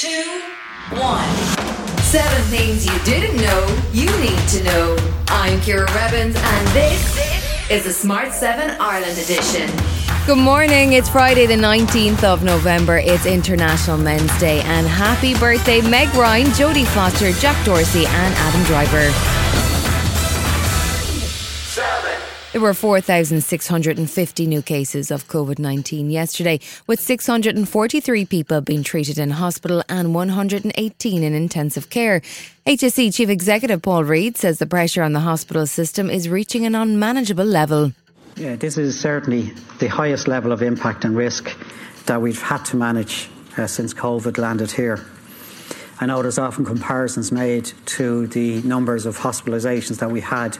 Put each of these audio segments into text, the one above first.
two, one. Seven things you didn't know you need to know. I'm Ciara Revins, and this is the Smart 7 Ireland edition. Good morning. It's Friday, the 19th of November. It's International Men's Day. And happy birthday, Meg Ryan, Jodie Foster, Jack Dorsey, and Adam Driver. There were 4,650 new cases of COVID 19 yesterday, with 643 people being treated in hospital and 118 in intensive care. HSE Chief Executive Paul Reid says the pressure on the hospital system is reaching an unmanageable level. Yeah, this is certainly the highest level of impact and risk that we've had to manage uh, since COVID landed here. I know there's often comparisons made to the numbers of hospitalisations that we had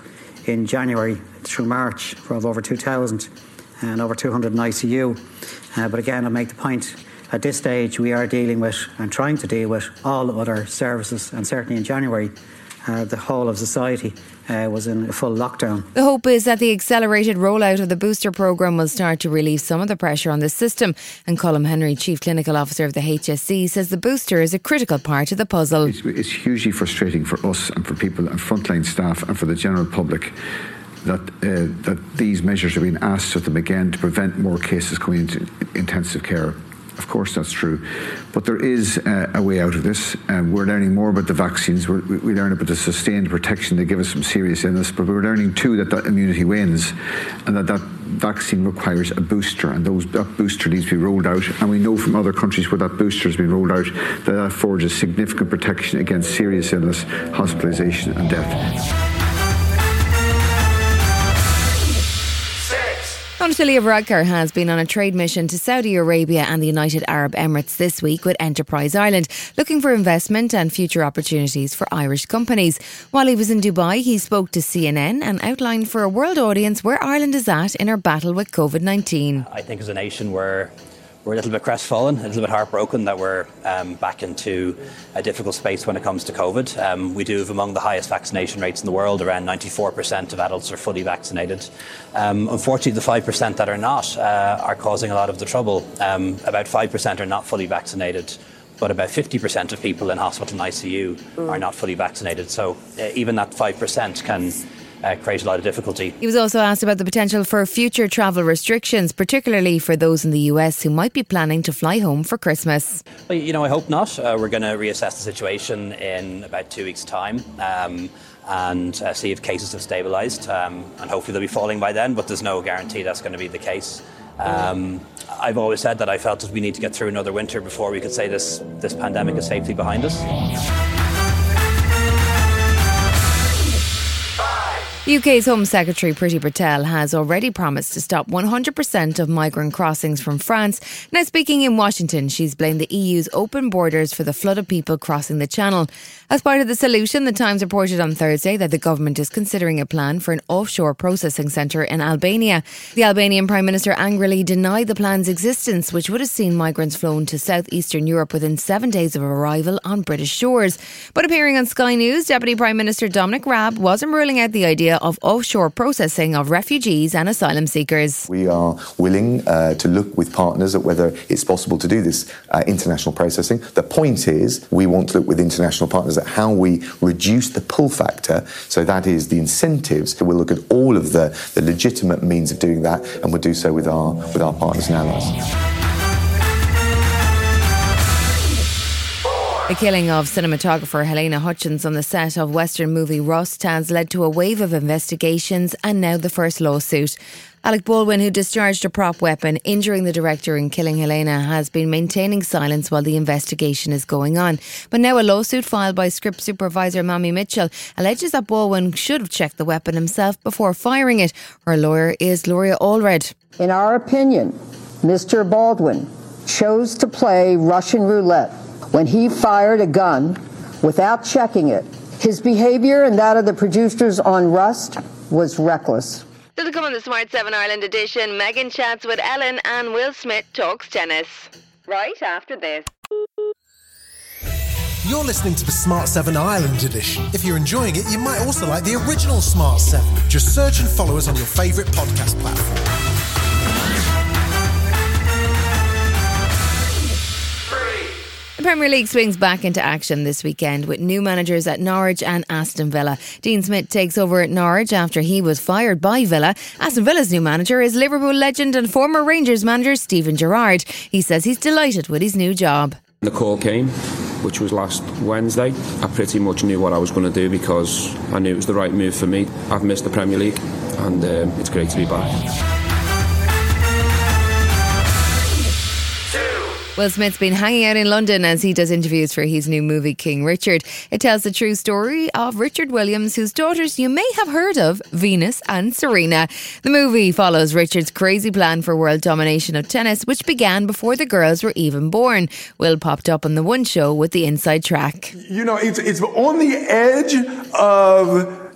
in January through March of over 2,000 and over 200 in ICU. Uh, but again, I'll make the point at this stage we are dealing with and trying to deal with all other services, and certainly in January, uh, the whole of society uh, was in a full lockdown. The hope is that the accelerated rollout of the booster programme will start to relieve some of the pressure on the system. And Colm Henry, Chief Clinical Officer of the HSE, says the booster is a critical part of the puzzle. It's, it's hugely frustrating for us and for people and frontline staff and for the general public that uh, that these measures are being asked of them again to prevent more cases coming into intensive care. Of course, that's true. But there is uh, a way out of this. Um, we're learning more about the vaccines. We're, we learn about the sustained protection they give us from serious illness. But we're learning too that that immunity wins and that that vaccine requires a booster. And those, that booster needs to be rolled out. And we know from other countries where that booster has been rolled out that that forges significant protection against serious illness, hospitalisation, and death. Anatolia Varadkar has been on a trade mission to Saudi Arabia and the United Arab Emirates this week with Enterprise Ireland, looking for investment and future opportunities for Irish companies. While he was in Dubai, he spoke to CNN and outlined for a world audience where Ireland is at in her battle with COVID 19. I think as a nation, we're we're a little bit crestfallen, a little bit heartbroken that we're um, back into a difficult space when it comes to COVID. Um, we do have among the highest vaccination rates in the world. Around 94% of adults are fully vaccinated. Um, unfortunately, the 5% that are not uh, are causing a lot of the trouble. Um, about 5% are not fully vaccinated but about 50% of people in hospital and ICU mm. are not fully vaccinated. So uh, even that 5% can uh, create a lot of difficulty. He was also asked about the potential for future travel restrictions, particularly for those in the US who might be planning to fly home for Christmas. Well, you know, I hope not. Uh, we're going to reassess the situation in about two weeks' time. Um, and uh, see if cases have stabilised. Um, and hopefully they'll be falling by then, but there's no guarantee that's going to be the case. Um, I've always said that I felt that we need to get through another winter before we could say this, this pandemic is safely behind us. UK's Home Secretary Priti Patel has already promised to stop 100% of migrant crossings from France. Now, speaking in Washington, she's blamed the EU's open borders for the flood of people crossing the channel. As part of the solution, the Times reported on Thursday that the government is considering a plan for an offshore processing centre in Albania. The Albanian Prime Minister angrily denied the plan's existence, which would have seen migrants flown to southeastern Europe within seven days of arrival on British shores. But appearing on Sky News, Deputy Prime Minister Dominic Raab wasn't ruling out the idea of offshore processing of refugees and asylum seekers. We are willing uh, to look with partners at whether it's possible to do this uh, international processing. The point is, we want to look with international partners at how we reduce the pull factor. So that is the incentives. We'll look at all of the, the legitimate means of doing that, and we'll do so with our with our partners and allies. The killing of cinematographer Halyna Hutchins on the set of Western movie Rust has led to a wave of investigations and now the first lawsuit. Alec Baldwin, who discharged a prop weapon, injuring the director and killing Halyna, has been maintaining silence while the investigation is going on. But now a lawsuit filed by script supervisor Mamie Mitchell alleges that Baldwin should have checked the weapon himself before firing it. Her lawyer is Gloria Allred. In our opinion, Mr. Baldwin chose to play Russian roulette when he fired a gun without checking it. His behavior and that of the producers on Rust was reckless. Still to come on the Smart 7 Ireland edition, Meghan chats with Ellen and Will Smith talks tennis. Right after this. You're listening to the Smart 7 Ireland edition. If you're enjoying it, you might also like the original Smart 7. Just search and follow us on your favourite podcast platform. Premier League swings back into action this weekend with new managers at Norwich and Aston Villa. Dean Smith takes over at Norwich after he was fired by Villa. Aston Villa's new manager is Liverpool legend and former Rangers manager Steven Gerrard. He says he's delighted with his new job. The call came, which was last Wednesday. I pretty much knew what I was going to do because I knew it was the right move for me. I've missed the Premier League, and um, it's great to be back. Will Smith's been hanging out in London as he does interviews for his new movie King Richard. It tells the true story of Richard Williams, whose daughters you may have heard of, Venus and Serena. The movie follows Richard's crazy plan for world domination of tennis, which began before the girls were even born. Will popped up on the One Show with the inside track. You know, it's it's on the edge of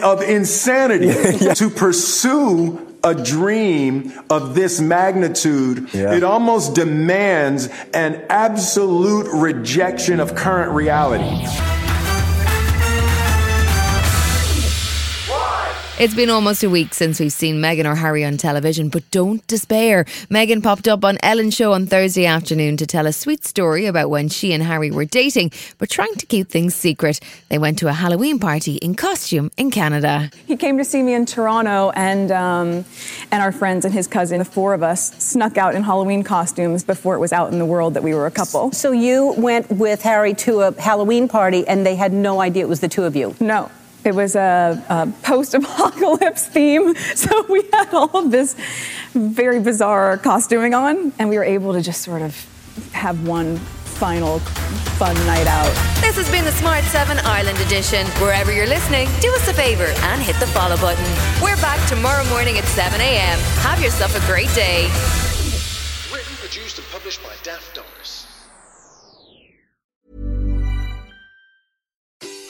of insanity yeah. to pursue a dream of this magnitude, yeah. it almost demands an absolute rejection of current reality. It's been almost a week since we've seen Meghan or Harry on television, but don't despair. Meghan popped up on Ellen's show on Thursday afternoon to tell a sweet story about when she and Harry were dating, but trying to keep things secret. They went to a Halloween party in costume in Canada. He came to see me in Toronto, and um, and our friends and his cousin, the four of us, snuck out in Halloween costumes before it was out in the world that we were a couple. So you went with Harry to a Halloween party, and they had no idea it was the two of you. No. It was a, a post apocalypse theme. So we had all of this very bizarre costuming on, and we were able to just sort of have one final fun night out. This has been the Smart 7 Ireland edition. Wherever you're listening, do us a favour and hit the follow button. We're back tomorrow morning at 7 a.m. Have yourself a great day.